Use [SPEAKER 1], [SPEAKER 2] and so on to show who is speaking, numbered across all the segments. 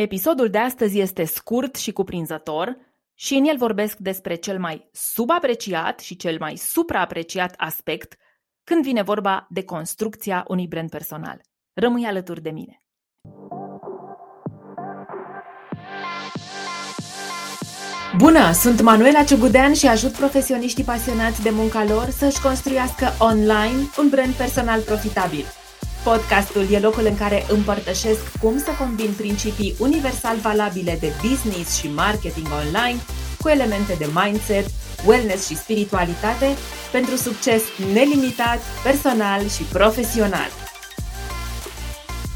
[SPEAKER 1] Episodul de astăzi este scurt și cuprinzător și în el vorbesc despre cel mai subapreciat și cel mai supraapreciat aspect când vine vorba de construcția unui brand personal. Rămâi alături de mine. Bună, sunt Manuela Ciugudean și ajut profesioniștii pasionați de munca lor să-și construiască online un brand personal profitabil. Podcastul e locul în care împărtășesc cum să combin principii universal valabile de business și marketing online cu elemente de mindset, wellness și spiritualitate pentru succes nelimitat, personal și profesional.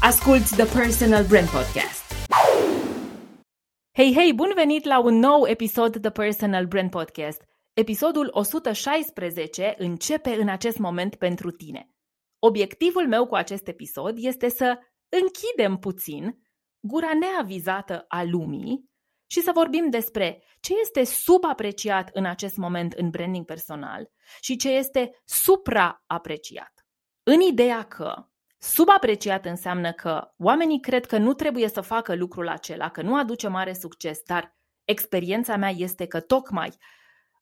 [SPEAKER 1] Asculți The Personal Brand Podcast. Hei, hei, bun venit la un nou episod The Personal Brand Podcast. Episodul 116 începe în acest moment pentru tine. Obiectivul meu cu acest episod este să închidem puțin gura neavizată a lumii și să vorbim despre ce este subapreciat în acest moment în branding personal și ce este supraapreciat. În ideea că subapreciat înseamnă că oamenii cred că nu trebuie să facă lucrul acela, că nu aduce mare succes, dar experiența mea este că tocmai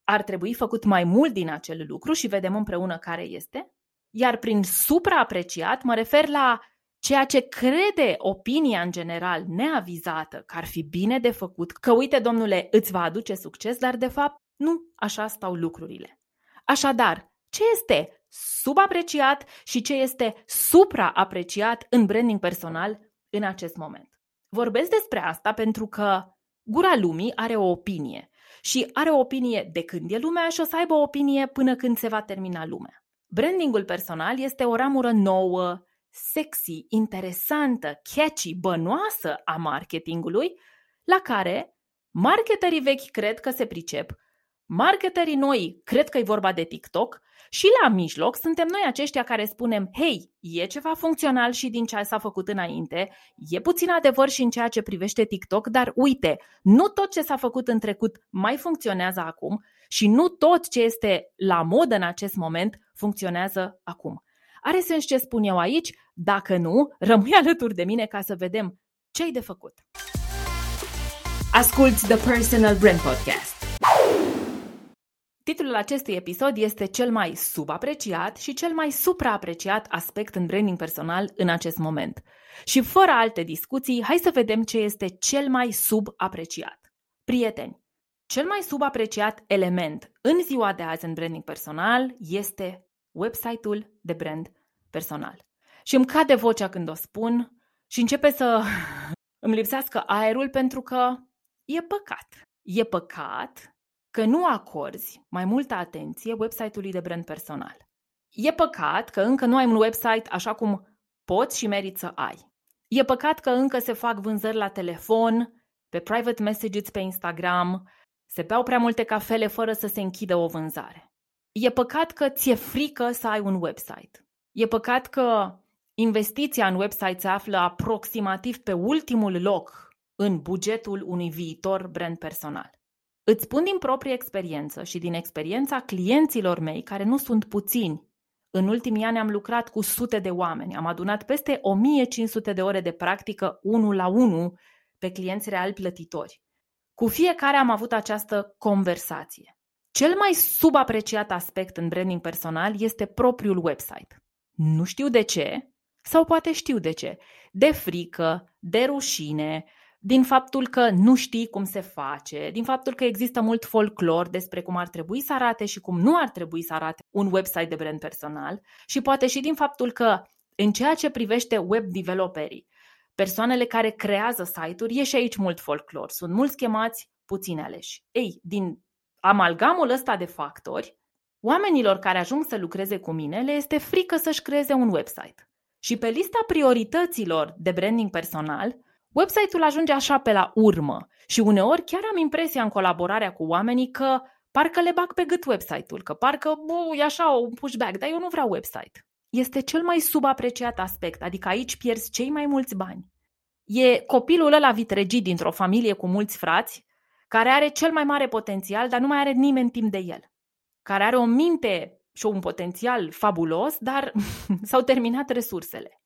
[SPEAKER 1] ar trebui făcut mai mult din acel lucru și vedem împreună care este. Iar prin supraapreciat mă refer la ceea ce crede opinia în general neavizată că ar fi bine de făcut, că uite, domnule, îți va aduce succes, dar de fapt nu așa stau lucrurile. Așadar, ce este subapreciat și ce este supraapreciat în branding personal în acest moment? Vorbesc despre asta pentru că gura lumii are o opinie și are o opinie de când e lumea și o să aibă o opinie până când se va termina lumea. Brandingul personal este o ramură nouă, sexy, interesantă, catchy, bănoasă a marketingului, la care marketerii vechi cred că se pricep, marketerii noi cred că e vorba de TikTok și la mijloc suntem noi aceștia care spunem, hei, e ceva funcțional și din ce s-a făcut înainte, e puțin adevăr și în ceea ce privește TikTok, dar uite, nu tot ce s-a făcut în trecut mai funcționează acum și nu tot ce este la modă în acest moment funcționează acum. Are sens ce spun eu aici? Dacă nu, rămâi alături de mine ca să vedem ce ai de făcut. Asculți The Personal Brand Podcast. Titlul acestui episod este cel mai subapreciat și cel mai supraapreciat aspect în branding personal în acest moment. Și fără alte discuții, hai să vedem ce este cel mai subapreciat. Prieteni, cel mai subapreciat element în ziua de azi în branding personal este website-ul de brand personal. Și îmi cade vocea când o spun și începe să îmi lipsească aerul pentru că e păcat. E păcat că nu acorzi mai multă atenție website-ului de brand personal. E păcat că încă nu ai un website așa cum poți și meriți să ai. E păcat că încă se fac vânzări la telefon, pe private messages pe Instagram, se beau prea multe cafele fără să se închidă o vânzare. E păcat că ți-e frică să ai un website. E păcat că investiția în website se află aproximativ pe ultimul loc în bugetul unui viitor brand personal. Îți spun din proprie experiență și din experiența clienților mei, care nu sunt puțini. În ultimii ani am lucrat cu sute de oameni, am adunat peste 1500 de ore de practică unul la unul pe clienți real plătitori. Cu fiecare am avut această conversație. Cel mai subapreciat aspect în branding personal este propriul website. Nu știu de ce, sau poate știu de ce. De frică, de rușine, din faptul că nu știi cum se face, din faptul că există mult folclor despre cum ar trebui să arate și cum nu ar trebui să arate un website de brand personal și poate și din faptul că în ceea ce privește web developerii, persoanele care creează site-uri, e și aici mult folclor. Sunt mulți chemați, puțini aleși. Ei, din amalgamul ăsta de factori, oamenilor care ajung să lucreze cu mine le este frică să-și creeze un website. Și pe lista priorităților de branding personal, website-ul ajunge așa pe la urmă și uneori chiar am impresia în colaborarea cu oamenii că parcă le bag pe gât website-ul, că parcă bu, e așa un pushback, dar eu nu vreau website. Este cel mai subapreciat aspect, adică aici pierzi cei mai mulți bani. E copilul ăla vitregit dintr-o familie cu mulți frați, care are cel mai mare potențial, dar nu mai are nimeni timp de el. Care are o minte și un potențial fabulos, dar s-au terminat resursele.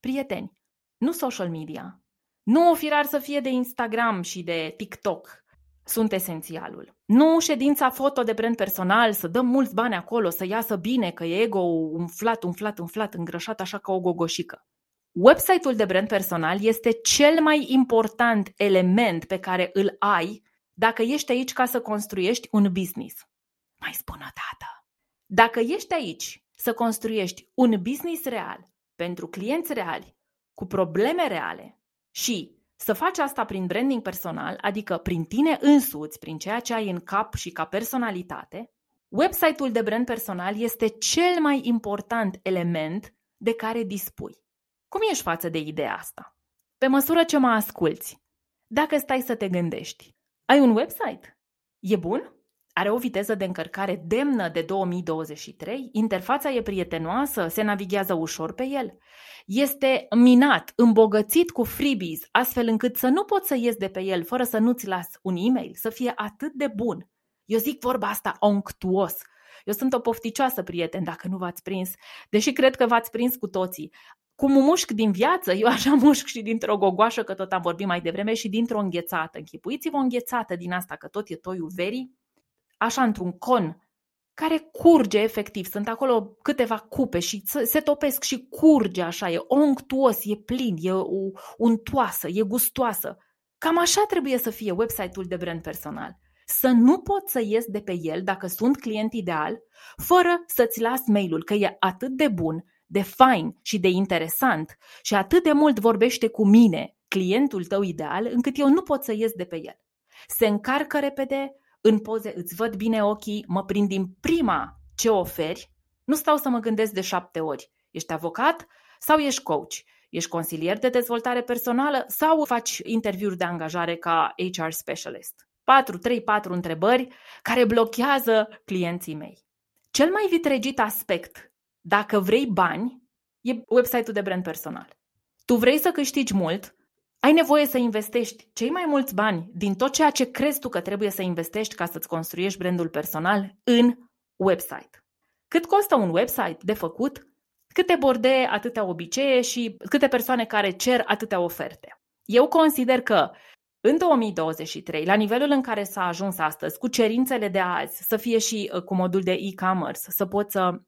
[SPEAKER 1] Prieteni, nu social media, Nu firar să fie de Instagram și de TikTok sunt esențialul. Nu ședința foto de brand personal, să dăm mulți bani acolo, să iasă bine, că e ego umflat, umflat, umflat, îngrășat așa ca o gogoșică. Website-ul de brand personal este cel mai important element pe care îl ai dacă ești aici ca să construiești un business. Mai spun o dată. Dacă ești aici să construiești un business real pentru clienți reali, cu probleme reale și să faci asta prin branding personal, adică prin tine însuți, prin ceea ce ai în cap și ca personalitate, website-ul de brand personal este cel mai important element de care dispui. Cum ești față de ideea asta? Pe măsură ce mă asculți, dacă stai să te gândești, ai un website? E bun? Are o viteză de încărcare demnă de 2023, interfața e prietenoasă, se navighează ușor pe el. Este minat, îmbogățit cu freebies, astfel încât să nu poți să ies de pe el fără să nu-ți las un e-mail, să fie atât de bun. Eu zic vorba asta onctuos. Eu sunt o pofticioasă, prieten, dacă nu v-ați prins, deși cred că v-ați prins cu toții. Cum mușc din viață, eu așa mușc și dintr-o gogoașă, că tot am vorbit mai devreme, și dintr-o înghețată. Închipuiți-vă o înghețată din asta, că tot e toiul verii, așa într-un con care curge efectiv. Sunt acolo câteva cupe și se topesc și curge așa, e onctuos, e plin, e untoasă, e gustoasă. Cam așa trebuie să fie website-ul de brand personal. Să nu pot să ies de pe el dacă sunt client ideal, fără să-ți las mailul, că e atât de bun, de fain și de interesant și atât de mult vorbește cu mine, clientul tău ideal, încât eu nu pot să ies de pe el. Se încarcă repede, în poze îți văd bine ochii, mă prind din prima ce oferi, nu stau să mă gândesc de șapte ori. Ești avocat sau ești coach? Ești consilier de dezvoltare personală sau faci interviuri de angajare ca HR specialist? 4, 3, 4 întrebări care blochează clienții mei. Cel mai vitregit aspect, dacă vrei bani, e website-ul de brand personal. Tu vrei să câștigi mult, ai nevoie să investești cei mai mulți bani din tot ceea ce crezi tu că trebuie să investești ca să-ți construiești brandul personal în website. Cât costă un website de făcut? Câte bordee, atâtea obicee și câte persoane care cer atâtea oferte. Eu consider că în 2023, la nivelul în care s-a ajuns astăzi, cu cerințele de azi, să fie și uh, cu modul de e-commerce, să poți să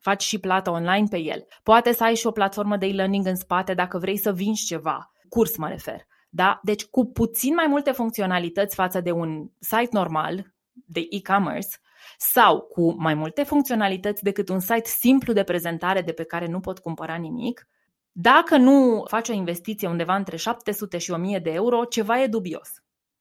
[SPEAKER 1] faci și plată online pe el. Poate să ai și o platformă de e-learning în spate dacă vrei să vinzi ceva curs mă refer. Da? Deci cu puțin mai multe funcționalități față de un site normal de e-commerce sau cu mai multe funcționalități decât un site simplu de prezentare de pe care nu pot cumpăra nimic, dacă nu faci o investiție undeva între 700 și 1000 de euro, ceva e dubios.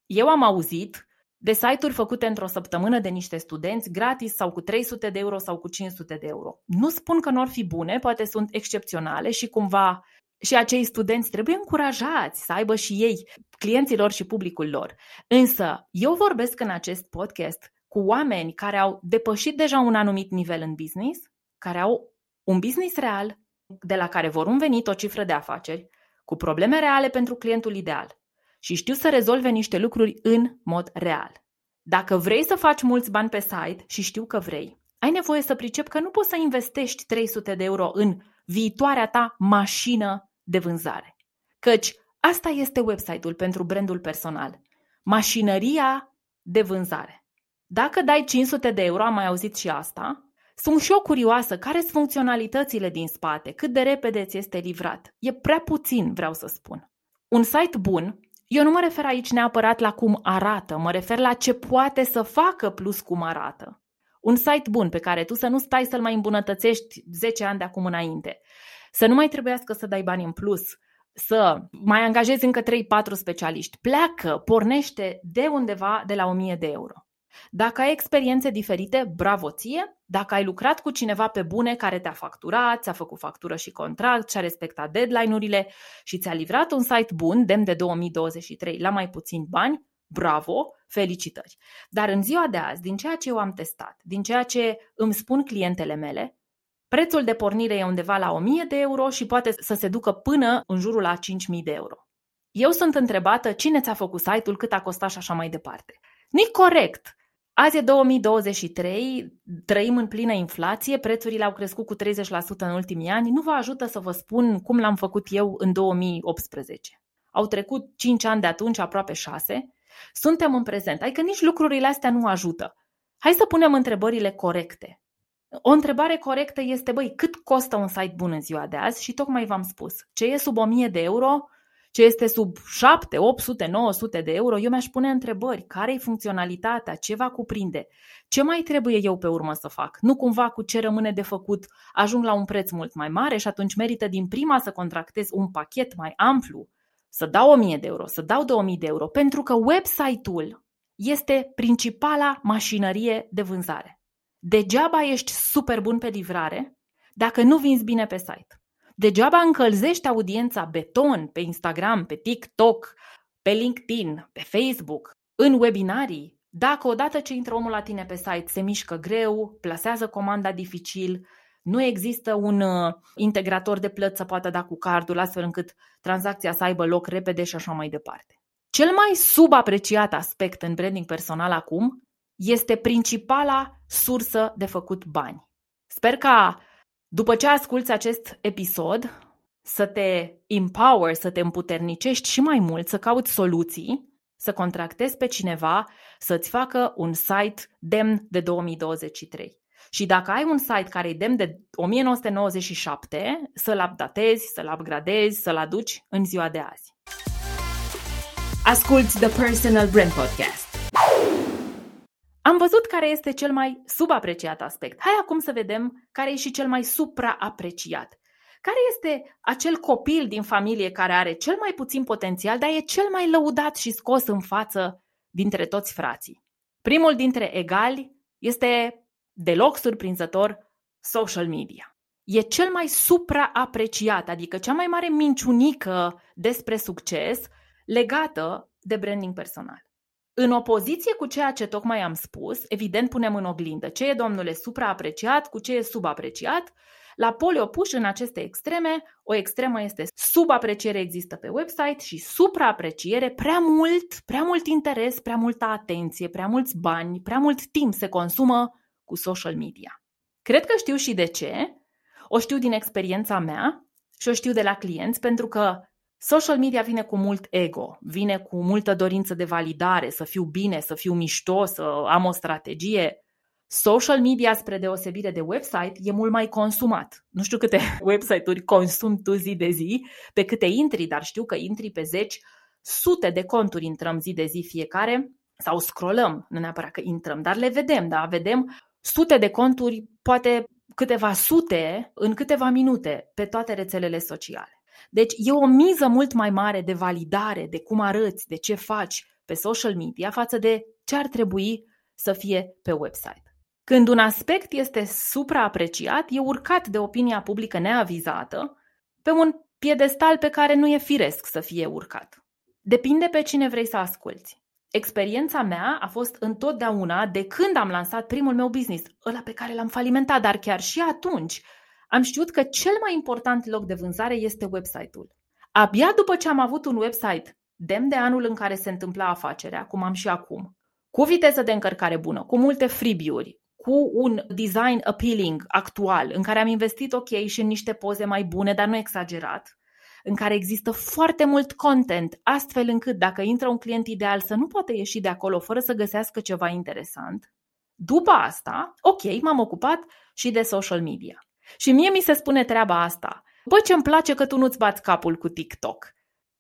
[SPEAKER 1] Eu am auzit de site-uri făcute într-o săptămână de niște studenți gratis sau cu 300 de euro sau cu 500 de euro. Nu spun că nu ar fi bune, poate sunt excepționale și cumva și acei studenți trebuie încurajați să aibă și ei clienților și publicul lor. Însă, eu vorbesc în acest podcast cu oameni care au depășit deja un anumit nivel în business, care au un business real, de la care vor un venit o cifră de afaceri, cu probleme reale pentru clientul ideal și știu să rezolve niște lucruri în mod real. Dacă vrei să faci mulți bani pe site și știu că vrei, ai nevoie să pricep că nu poți să investești 300 de euro în viitoarea ta mașină de vânzare. Căci asta este website-ul pentru brandul personal. Mașinăria de vânzare. Dacă dai 500 de euro, am mai auzit și asta, sunt și eu curioasă care sunt funcționalitățile din spate, cât de repede ți este livrat. E prea puțin, vreau să spun. Un site bun, eu nu mă refer aici neapărat la cum arată, mă refer la ce poate să facă plus cum arată. Un site bun pe care tu să nu stai să-l mai îmbunătățești 10 ani de acum înainte, să nu mai trebuiască să dai bani în plus, să mai angajezi încă 3-4 specialiști. Pleacă, pornește de undeva de la 1000 de euro. Dacă ai experiențe diferite, bravo ție. Dacă ai lucrat cu cineva pe bune care te-a facturat, ți-a făcut factură și contract, și-a respectat deadline-urile și ți-a livrat un site bun, demn de 2023, la mai puțin bani, bravo, felicitări. Dar în ziua de azi, din ceea ce eu am testat, din ceea ce îmi spun clientele mele, Prețul de pornire e undeva la 1000 de euro și poate să se ducă până în jurul la 5000 de euro. Eu sunt întrebată cine ți-a făcut site-ul, cât a costat și așa mai departe. Nici corect! Azi e 2023, trăim în plină inflație, prețurile au crescut cu 30% în ultimii ani. Nu vă ajută să vă spun cum l-am făcut eu în 2018. au trecut 5 ani de atunci, aproape 6, suntem în prezent. Adică nici lucrurile astea nu ajută. Hai să punem întrebările corecte. O întrebare corectă este, băi, cât costă un site bun în ziua de azi? Și tocmai v-am spus, ce e sub 1000 de euro, ce este sub 7, 800, 900 de euro, eu mi-aș pune întrebări. Care e funcționalitatea? Ce va cuprinde? Ce mai trebuie eu pe urmă să fac? Nu cumva cu ce rămâne de făcut ajung la un preț mult mai mare și atunci merită din prima să contractez un pachet mai amplu, să dau 1000 de euro, să dau 2000 de euro, pentru că website-ul este principala mașinărie de vânzare. Degeaba ești super bun pe livrare dacă nu vinzi bine pe site. Degeaba încălzești audiența beton pe Instagram, pe TikTok, pe LinkedIn, pe Facebook, în webinarii, dacă odată ce intră omul la tine pe site se mișcă greu, plasează comanda dificil, nu există un uh, integrator de plăți să poată da cu cardul astfel încât tranzacția să aibă loc repede și așa mai departe. Cel mai subapreciat aspect în branding personal acum este principala sursă de făcut bani. Sper ca după ce asculți acest episod să te empower, să te împuternicești și mai mult, să cauți soluții, să contractezi pe cineva să-ți facă un site demn de 2023. Și dacă ai un site care e demn de 1997, să-l updatezi, să-l upgradezi, să-l aduci în ziua de azi. Asculți The Personal Brand Podcast. Am văzut care este cel mai subapreciat aspect. Hai acum să vedem care e și cel mai supraapreciat. Care este acel copil din familie care are cel mai puțin potențial, dar e cel mai lăudat și scos în față dintre toți frații? Primul dintre egali este deloc surprinzător social media. E cel mai supraapreciat, adică cea mai mare minciunică despre succes legată de branding personal. În opoziție cu ceea ce tocmai am spus, evident punem în oglindă ce e, domnule, supraapreciat cu ce e subapreciat. La poli opuși în aceste extreme, o extremă este subapreciere există pe website și supraapreciere, prea mult, prea mult interes, prea multă atenție, prea mulți bani, prea mult timp se consumă cu social media. Cred că știu și de ce. O știu din experiența mea și o știu de la clienți, pentru că Social media vine cu mult ego, vine cu multă dorință de validare, să fiu bine, să fiu mișto, să am o strategie. Social media, spre deosebire de website, e mult mai consumat. Nu știu câte website-uri consumi tu zi de zi, pe câte intri, dar știu că intri pe zeci, sute de conturi intrăm zi de zi fiecare sau scrollăm, nu neapărat că intrăm, dar le vedem, da, vedem sute de conturi, poate câteva sute în câteva minute pe toate rețelele sociale. Deci e o miză mult mai mare de validare, de cum arăți, de ce faci pe social media față de ce ar trebui să fie pe website. Când un aspect este supraapreciat, e urcat de opinia publică neavizată pe un piedestal pe care nu e firesc să fie urcat. Depinde pe cine vrei să asculți. Experiența mea a fost întotdeauna de când am lansat primul meu business, ăla pe care l-am falimentat, dar chiar și atunci am știut că cel mai important loc de vânzare este website-ul. Abia după ce am avut un website demn de anul în care se întâmpla afacerea, cum am și acum, cu viteză de încărcare bună, cu multe freebie-uri, cu un design appealing actual, în care am investit ok și în niște poze mai bune, dar nu exagerat, în care există foarte mult content, astfel încât dacă intră un client ideal să nu poată ieși de acolo fără să găsească ceva interesant. După asta, ok, m-am ocupat și de social media. Și mie mi se spune treaba asta. Bă, ce îmi place că tu nu-ți bați capul cu TikTok.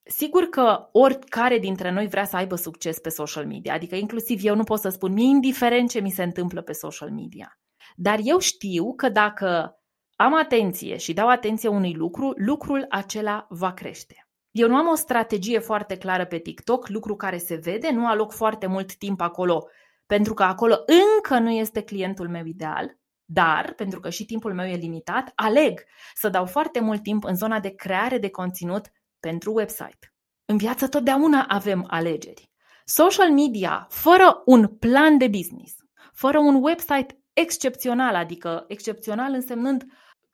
[SPEAKER 1] Sigur că oricare dintre noi vrea să aibă succes pe social media, adică inclusiv eu nu pot să spun, mi-e indiferent ce mi se întâmplă pe social media. Dar eu știu că dacă am atenție și dau atenție unui lucru, lucrul acela va crește. Eu nu am o strategie foarte clară pe TikTok, lucru care se vede, nu aloc foarte mult timp acolo, pentru că acolo încă nu este clientul meu ideal, dar, pentru că și timpul meu e limitat, aleg să dau foarte mult timp în zona de creare de conținut pentru website. În viață totdeauna avem alegeri. Social media, fără un plan de business, fără un website excepțional, adică excepțional însemnând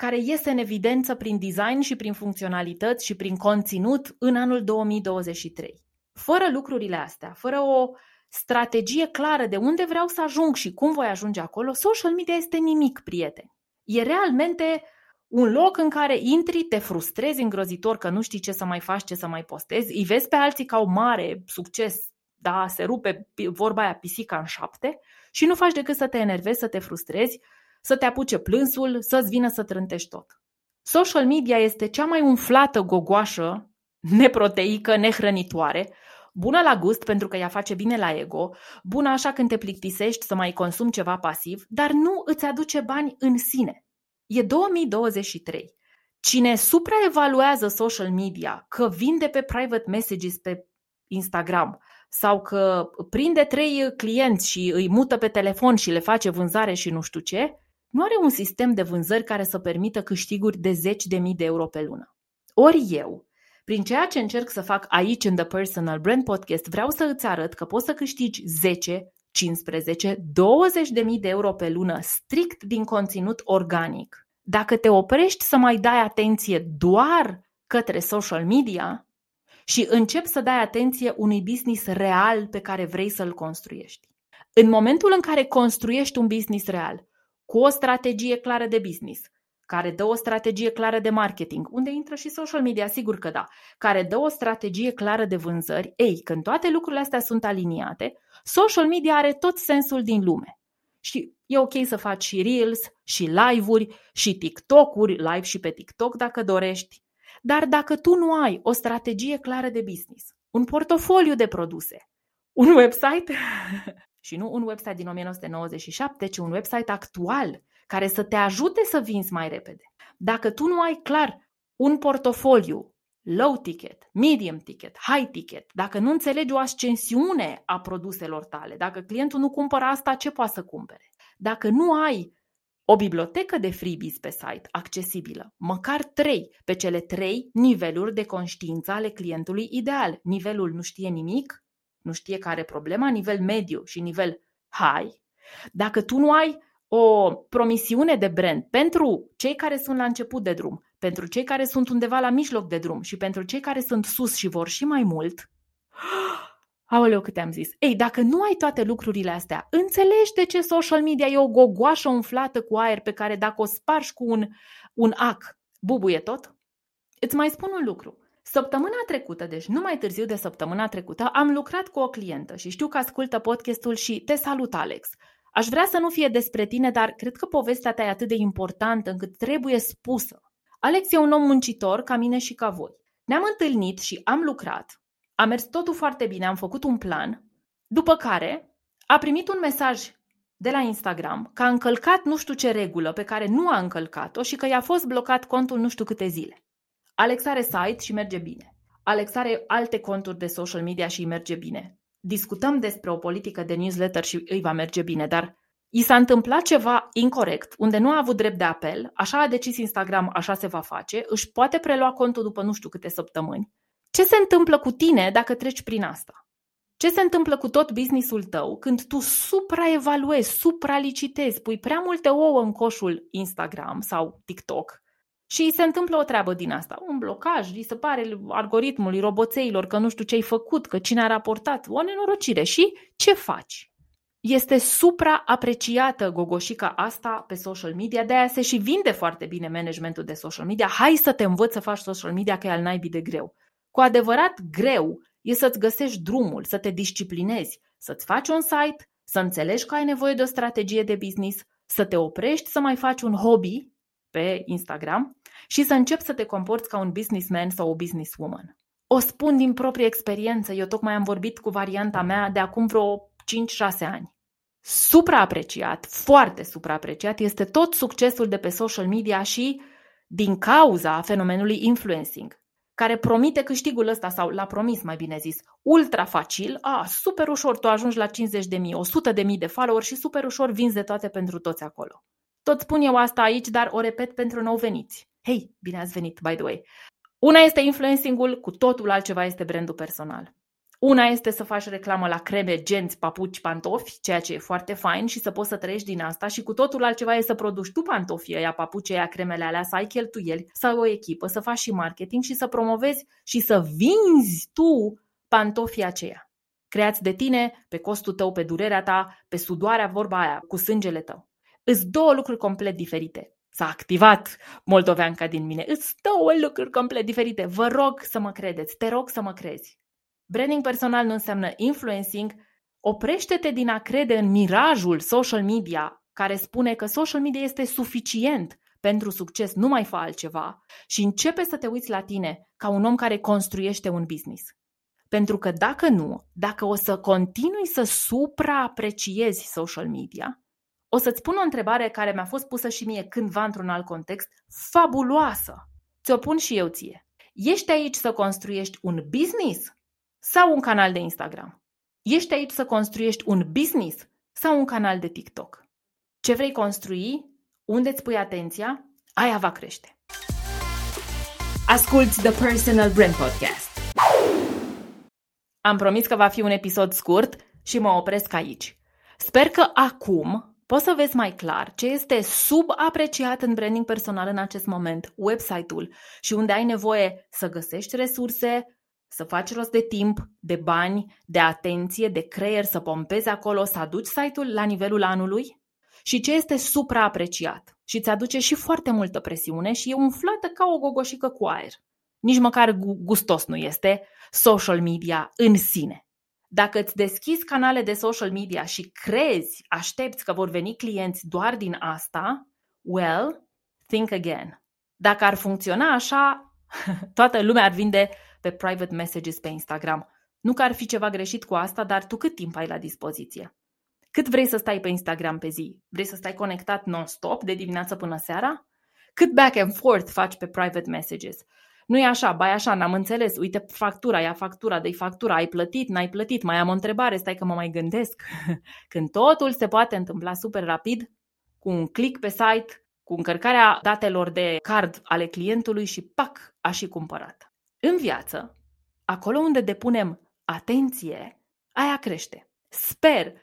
[SPEAKER 1] care iese în evidență prin design și prin funcționalități și prin conținut în anul 2023. Fără lucrurile astea, fără o strategie clară de unde vreau să ajung și cum voi ajunge acolo, social media este nimic, prieteni. E realmente Un loc în care intri, te frustrezi îngrozitor că nu știi ce să mai faci, ce să mai postezi, îi vezi pe alții ca o mare succes, da, se rupe vorba aia pisica în șapte și nu faci decât să te enervezi, să te frustrezi, să te apuce plânsul, să-ți vină să trântești tot. Social media este cea mai umflată gogoașă, neproteică, nehrănitoare, bună la gust pentru că ea face bine la ego, bună așa când te plictisești să mai consumi ceva pasiv, dar nu îți aduce bani în sine. E 2023. Cine supraevaluează social media, că vinde pe private messages pe Instagram sau că prinde trei clienți și îi mută pe telefon și le face vânzare și nu știu ce, nu are un sistem de vânzări care să permită câștiguri de zeci de mii de euro pe lună. Ori eu, prin ceea ce încerc să fac aici în The Personal Brand Podcast, vreau să îți arăt că poți să câștigi 10, 15, 20 de mii de euro pe lună strict din conținut organic. Dacă te oprești să mai dai atenție doar către social media și începi să dai atenție unui business real pe care vrei să-l construiești. În momentul în care construiești un business real, cu o strategie clară de business, care dă o strategie clară de marketing, unde intră și social media, sigur că da, care dă o strategie clară de vânzări, ei, când toate lucrurile astea sunt aliniate, social media are tot sensul din lume. Și e ok să faci și Reels, și live-uri, și TikTok-uri, live și pe TikTok dacă dorești. Dar dacă tu nu ai o strategie clară de business, un portofoliu de produse, un website și nu un website din 1997, ci un website actual care să te ajute să vinzi mai repede. Dacă tu nu ai clar un portofoliu low ticket, medium ticket, high ticket, dacă nu înțelegi o ascensiune a produselor tale, dacă clientul nu cumpără asta, ce poate să cumpere? Dacă nu ai o bibliotecă de freebies pe site accesibilă, măcar trei, pe cele trei niveluri de conștiință ale clientului ideal. Nivelul nu știe nimic, nu știe care e problema, nivel mediu și nivel high. Dacă tu nu ai o promisiune de brand pentru cei care sunt la început de drum, pentru cei care sunt undeva la mijloc de drum și pentru cei care sunt sus și vor și mai mult, Aoleu, câte am zis. Ei, dacă nu ai toate lucrurile astea, înțelegi de ce social media e o gogoașă umflată cu aer pe care dacă o spargi cu un, un ac, bubuie tot? Îți mai spun un lucru. Săptămâna trecută, deci nu mai târziu de săptămâna trecută, am lucrat cu o clientă și știu că ascultă podcastul și te salut, Alex. Aș vrea să nu fie despre tine, dar cred că povestea ta e atât de importantă încât trebuie spusă. Alex e un om muncitor ca mine și ca voi. Ne-am întâlnit și am lucrat. A mers totul foarte bine, am făcut un plan, după care a primit un mesaj de la Instagram că a încălcat nu știu ce regulă pe care nu a încălcat-o și că i-a fost blocat contul nu știu câte zile. Alex are site și merge bine. Alex are alte conturi de social media și îi merge bine discutăm despre o politică de newsletter și îi va merge bine, dar i s-a întâmplat ceva incorrect, unde nu a avut drept de apel, așa a decis Instagram, așa se va face, își poate prelua contul după nu știu câte săptămâni. Ce se întâmplă cu tine dacă treci prin asta? Ce se întâmplă cu tot businessul tău când tu supraevaluezi, supralicitezi, pui prea multe ouă în coșul Instagram sau TikTok și se întâmplă o treabă din asta, un blocaj, îi se pare algoritmului, roboțeilor că nu știu ce ai făcut, că cine a raportat, o nenorocire. Și ce faci? Este supraapreciată gogoșica asta pe social media, de aia se și vinde foarte bine managementul de social media. Hai să te învăț să faci social media, că e al naibii de greu. Cu adevărat greu e să-ți găsești drumul, să te disciplinezi, să-ți faci un site, să înțelegi că ai nevoie de o strategie de business, să te oprești să mai faci un hobby pe Instagram și să începi să te comporți ca un businessman sau o businesswoman. O spun din proprie experiență, eu tocmai am vorbit cu varianta mea de acum vreo 5-6 ani. Supraapreciat, foarte supraapreciat, este tot succesul de pe social media și din cauza fenomenului influencing, care promite câștigul ăsta, sau l-a promis mai bine zis, ultra facil, a, super ușor, tu ajungi la 50 de mii, 100 de mii de follower și super ușor vinzi de toate pentru toți acolo. Tot spun eu asta aici, dar o repet pentru nou veniți. Hei, bine ați venit, by the way. Una este influencing-ul, cu totul altceva este brandul personal. Una este să faci reclamă la creme, genți, papuci, pantofi, ceea ce e foarte fain și să poți să trăiești din asta și cu totul altceva e să produci tu pantofii aia, papuci aia, cremele alea, să ai cheltuieli, să ai o echipă, să faci și marketing și să promovezi și să vinzi tu pantofii aceia. Creați de tine, pe costul tău, pe durerea ta, pe sudoarea vorba aia, cu sângele tău. Îs două lucruri complet diferite. S-a activat moldoveanca din mine. Îți două lucruri complet diferite. Vă rog să mă credeți, te rog să mă crezi. Branding personal nu înseamnă influencing. Oprește-te din a crede în mirajul social media care spune că social media este suficient pentru succes, nu mai fă altceva și începe să te uiți la tine ca un om care construiește un business. Pentru că dacă nu, dacă o să continui să supraapreciezi social media, o să-ți pun o întrebare care mi-a fost pusă și mie cândva într-un alt context, fabuloasă. Ți-o pun și eu ție. Ești aici să construiești un business sau un canal de Instagram? Ești aici să construiești un business sau un canal de TikTok? Ce vrei construi? Unde îți pui atenția? Aia va crește. Asculți The Personal Brand Podcast. Am promis că va fi un episod scurt și mă opresc aici. Sper că acum poți să vezi mai clar ce este subapreciat în branding personal în acest moment, website-ul, și unde ai nevoie să găsești resurse, să faci rost de timp, de bani, de atenție, de creier, să pompezi acolo, să aduci site-ul la nivelul anului și ce este supraapreciat și îți aduce și foarte multă presiune și e umflată ca o gogoșică cu aer. Nici măcar gustos nu este social media în sine. Dacă îți deschizi canale de social media și crezi, aștepți că vor veni clienți doar din asta, well, think again. Dacă ar funcționa așa, toată lumea ar vinde pe private messages pe Instagram. Nu că ar fi ceva greșit cu asta, dar tu cât timp ai la dispoziție? Cât vrei să stai pe Instagram pe zi? Vrei să stai conectat non-stop de dimineață până seara? Cât back and forth faci pe private messages? Nu e așa, bai așa, n-am înțeles, uite factura, ia factura, dă factura, ai plătit, n-ai plătit, mai am o întrebare, stai că mă mai gândesc. Când totul se poate întâmpla super rapid, cu un click pe site, cu încărcarea datelor de card ale clientului și pac, a și cumpărat. În viață, acolo unde depunem atenție, aia crește. Sper,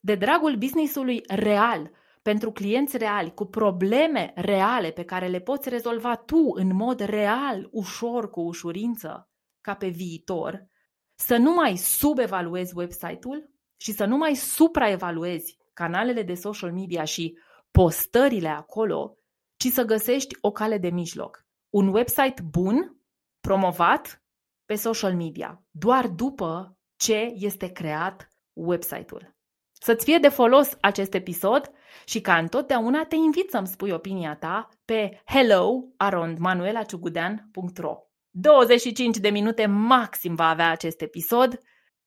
[SPEAKER 1] de dragul businessului real, pentru clienți reali, cu probleme reale pe care le poți rezolva tu în mod real, ușor, cu ușurință, ca pe viitor, să nu mai subevaluezi website-ul și să nu mai supraevaluezi canalele de social media și postările acolo, ci să găsești o cale de mijloc. Un website bun, promovat pe social media, doar după ce este creat website-ul. Să-ți fie de folos acest episod și ca întotdeauna te invit să-mi spui opinia ta pe hello.manuelaciugudean.ro 25 de minute maxim va avea acest episod.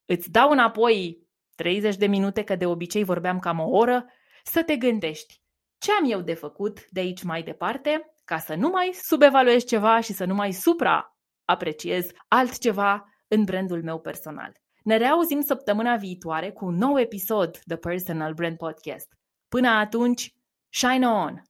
[SPEAKER 1] Îți dau înapoi 30 de minute, că de obicei vorbeam cam o oră, să te gândești ce am eu de făcut de aici mai departe ca să nu mai subevaluez ceva și să nu mai supra-apreciez altceva în brandul meu personal. Ne reauzim săptămâna viitoare cu un nou episod The Personal Brand Podcast. Până atunci, shine on!